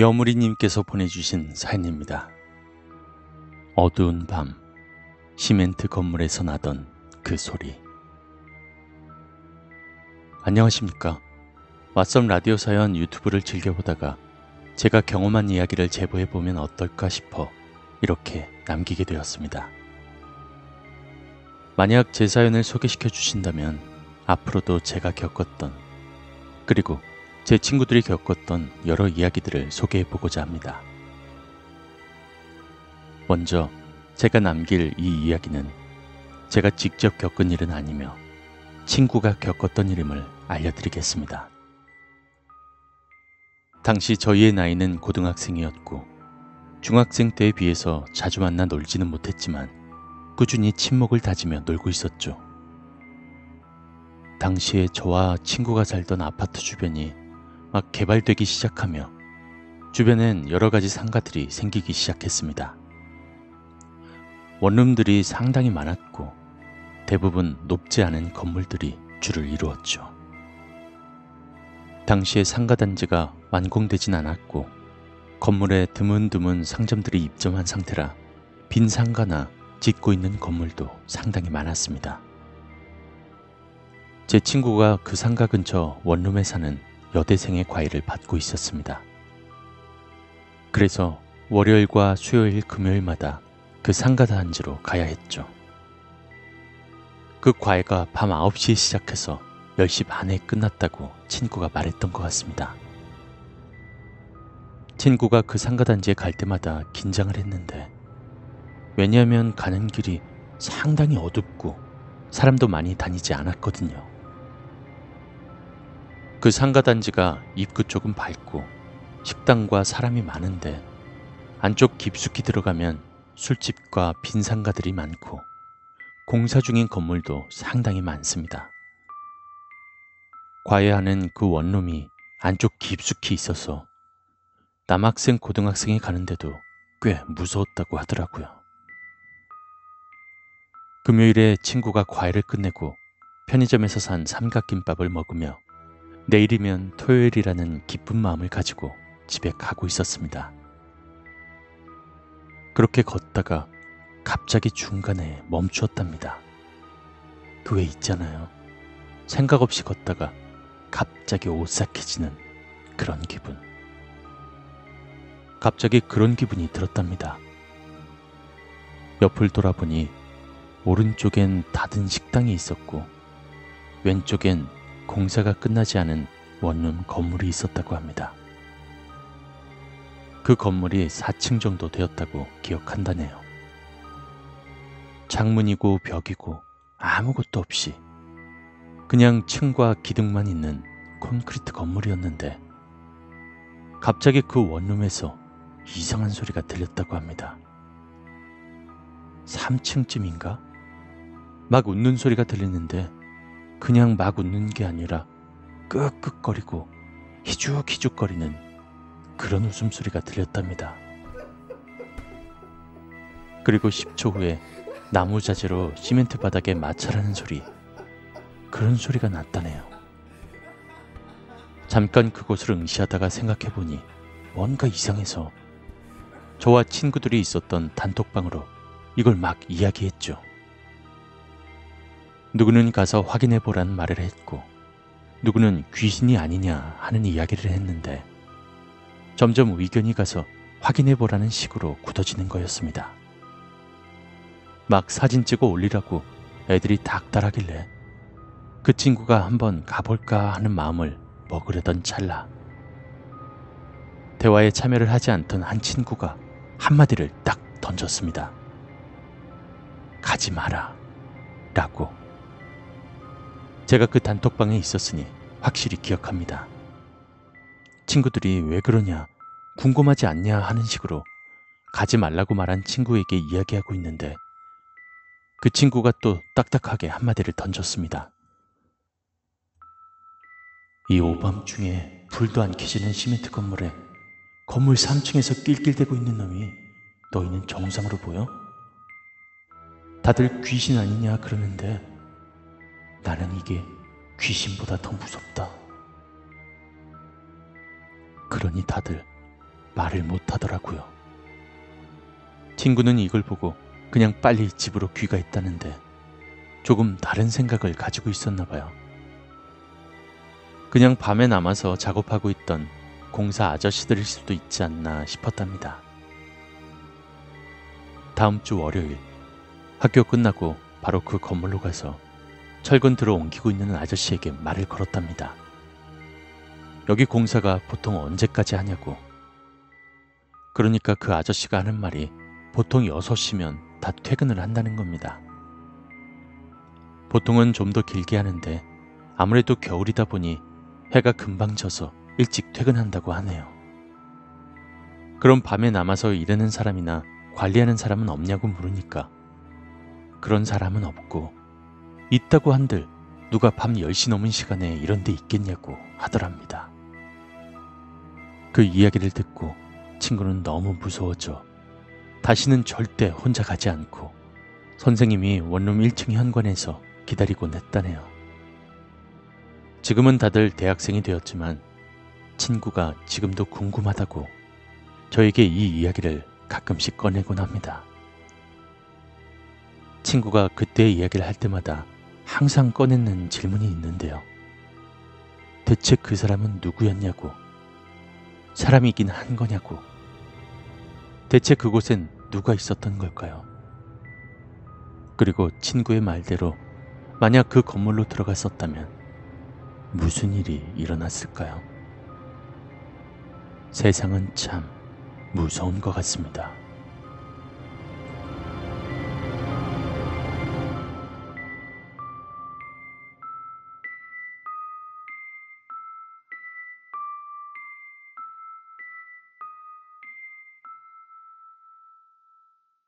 여무리님께서 보내주신 사연입니다. 어두운 밤, 시멘트 건물에서 나던 그 소리. 안녕하십니까. 왓썹 라디오 사연 유튜브를 즐겨보다가 제가 경험한 이야기를 제보해보면 어떨까 싶어 이렇게 남기게 되었습니다. 만약 제 사연을 소개시켜 주신다면 앞으로도 제가 겪었던 그리고 제 친구들이 겪었던 여러 이야기들을 소개해 보고자 합니다. 먼저 제가 남길 이 이야기는 제가 직접 겪은 일은 아니며 친구가 겪었던 일임을 알려드리겠습니다. 당시 저희의 나이는 고등학생이었고 중학생 때에 비해서 자주 만나 놀지는 못했지만 꾸준히 친목을 다지며 놀고 있었죠. 당시에 저와 친구가 살던 아파트 주변이 막 개발되기 시작하며 주변엔 여러 가지 상가들이 생기기 시작했습니다. 원룸들이 상당히 많았고 대부분 높지 않은 건물들이 줄을 이루었죠. 당시에 상가 단지가 완공되진 않았고 건물에 드문드문 상점들이 입점한 상태라 빈 상가나 짓고 있는 건물도 상당히 많았습니다. 제 친구가 그 상가 근처 원룸에 사는 여대생의 과일을 받고 있었습니다. 그래서 월요일과 수요일, 금요일마다 그 상가 단지로 가야 했죠. 그 과외가 밤 9시에 시작해서 10시 반에 끝났다고 친구가 말했던 것 같습니다. 친구가 그 상가 단지에 갈 때마다 긴장을 했는데 왜냐하면 가는 길이 상당히 어둡고 사람도 많이 다니지 않았거든요. 그 상가 단지가 입구 쪽은 밝고 식당과 사람이 많은데 안쪽 깊숙이 들어가면 술집과 빈 상가들이 많고 공사 중인 건물도 상당히 많습니다. 과외하는 그 원룸이 안쪽 깊숙이 있어서 남학생, 고등학생이 가는데도 꽤 무서웠다고 하더라고요. 금요일에 친구가 과외를 끝내고 편의점에서 산 삼각김밥을 먹으며 내일이면 토요일이라는 기쁜 마음을 가지고 집에 가고 있었습니다. 그렇게 걷다가 갑자기 중간에 멈추었답니다. 그 왜 있잖아요. 생각 없이 걷다가 갑자기 오싹해지는 그런 기분. 갑자기 그런 기분이 들었답니다. 옆을 돌아보니 오른쪽엔 닫은 식당이 있었고 왼쪽엔 공사가 끝나지 않은 원룸 건물이 있었다고 합니다. 그 건물이 4층 정도 되었다고 기억한다네요. 창문이고 벽이고 아무것도 없이 그냥 층과 기둥만 있는 콘크리트 건물이었는데 갑자기 그 원룸에서 이상한 소리가 들렸다고 합니다. 3층쯤인가? 막 웃는 소리가 들리는데 그냥 막 웃는 게 아니라 끄끄거리고 희죽희죽거리는 그런 웃음소리가 들렸답니다. 그리고 10초 후에 나무 자재로 시멘트 바닥에 마찰하는 소리, 그런 소리가 났다네요. 잠깐 그곳을 응시하다가 생각해보니 뭔가 이상해서 저와 친구들이 있었던 단톡방으로 이걸 막 이야기했죠. 누구는 가서 확인해 보라는 말을 했고, 누구는 귀신이 아니냐 하는 이야기를 했는데, 점점 의견이 가서 확인해 보라는 식으로 굳어지는 거였습니다. 막 사진 찍어 올리라고 애들이 닥달하길래 그 친구가 한번 가볼까 하는 마음을 먹으려던 찰나. 대화에 참여를 하지 않던 한 친구가 한마디를 딱 던졌습니다. 가지 마라. 라고. 제가 그 단톡방에 있었으니 확실히 기억합니다. 친구들이 왜 그러냐, 궁금하지 않냐 하는 식으로 가지 말라고 말한 친구에게 이야기하고 있는데 그 친구가 또 딱딱하게 한마디를 던졌습니다. 이 오밤중에 불도 안 켜지는 시멘트 건물에 건물 3층에서 낄낄대고 있는 놈이 너희는 정상으로 보여? 다들 귀신 아니냐 그러는데 나는 이게 귀신보다 더 무섭다. 그러니 다들 말을 못 하더라고요. 친구는 이걸 보고 그냥 빨리 집으로 귀가했다는데 조금 다른 생각을 가지고 있었나 봐요. 그냥 밤에 남아서 작업하고 있던 공사 아저씨들일 수도 있지 않나 싶었답니다. 다음 주 월요일 학교 끝나고 바로 그 건물로 가서 철근 들어 옮기고 있는 아저씨에게 말을 걸었답니다. 여기 공사가 보통 언제까지 하냐고. 그러니까 그 아저씨가 하는 말이 보통 6시면 다 퇴근을 한다는 겁니다. 보통은 좀 더 길게 하는데 아무래도 겨울이다 보니 해가 금방 져서 일찍 퇴근한다고 하네요. 그럼 밤에 남아서 일하는 사람이나 관리하는 사람은 없냐고 물으니까 그런 사람은 없고 있다고 한들 누가 밤 10시 넘은 시간에 이런 데 있겠냐고 하더랍니다. 그 이야기를 듣고 친구는 너무 무서워져 다시는 절대 혼자 가지 않고 선생님이 원룸 1층 현관에서 기다리고 냈다네요. 지금은 다들 대학생이 되었지만 친구가 지금도 궁금하다고 저에게 이 이야기를 가끔씩 꺼내곤 합니다. 친구가 그때 이야기를 할 때마다 항상 꺼내는 질문이 있는데요. 대체 그 사람은 누구였냐고, 사람이긴 한 거냐고, 대체 그곳엔 누가 있었던 걸까요? 그리고 친구의 말대로 만약 그 건물로 들어갔었다면 무슨 일이 일어났을까요? 세상은 참 무서운 것 같습니다.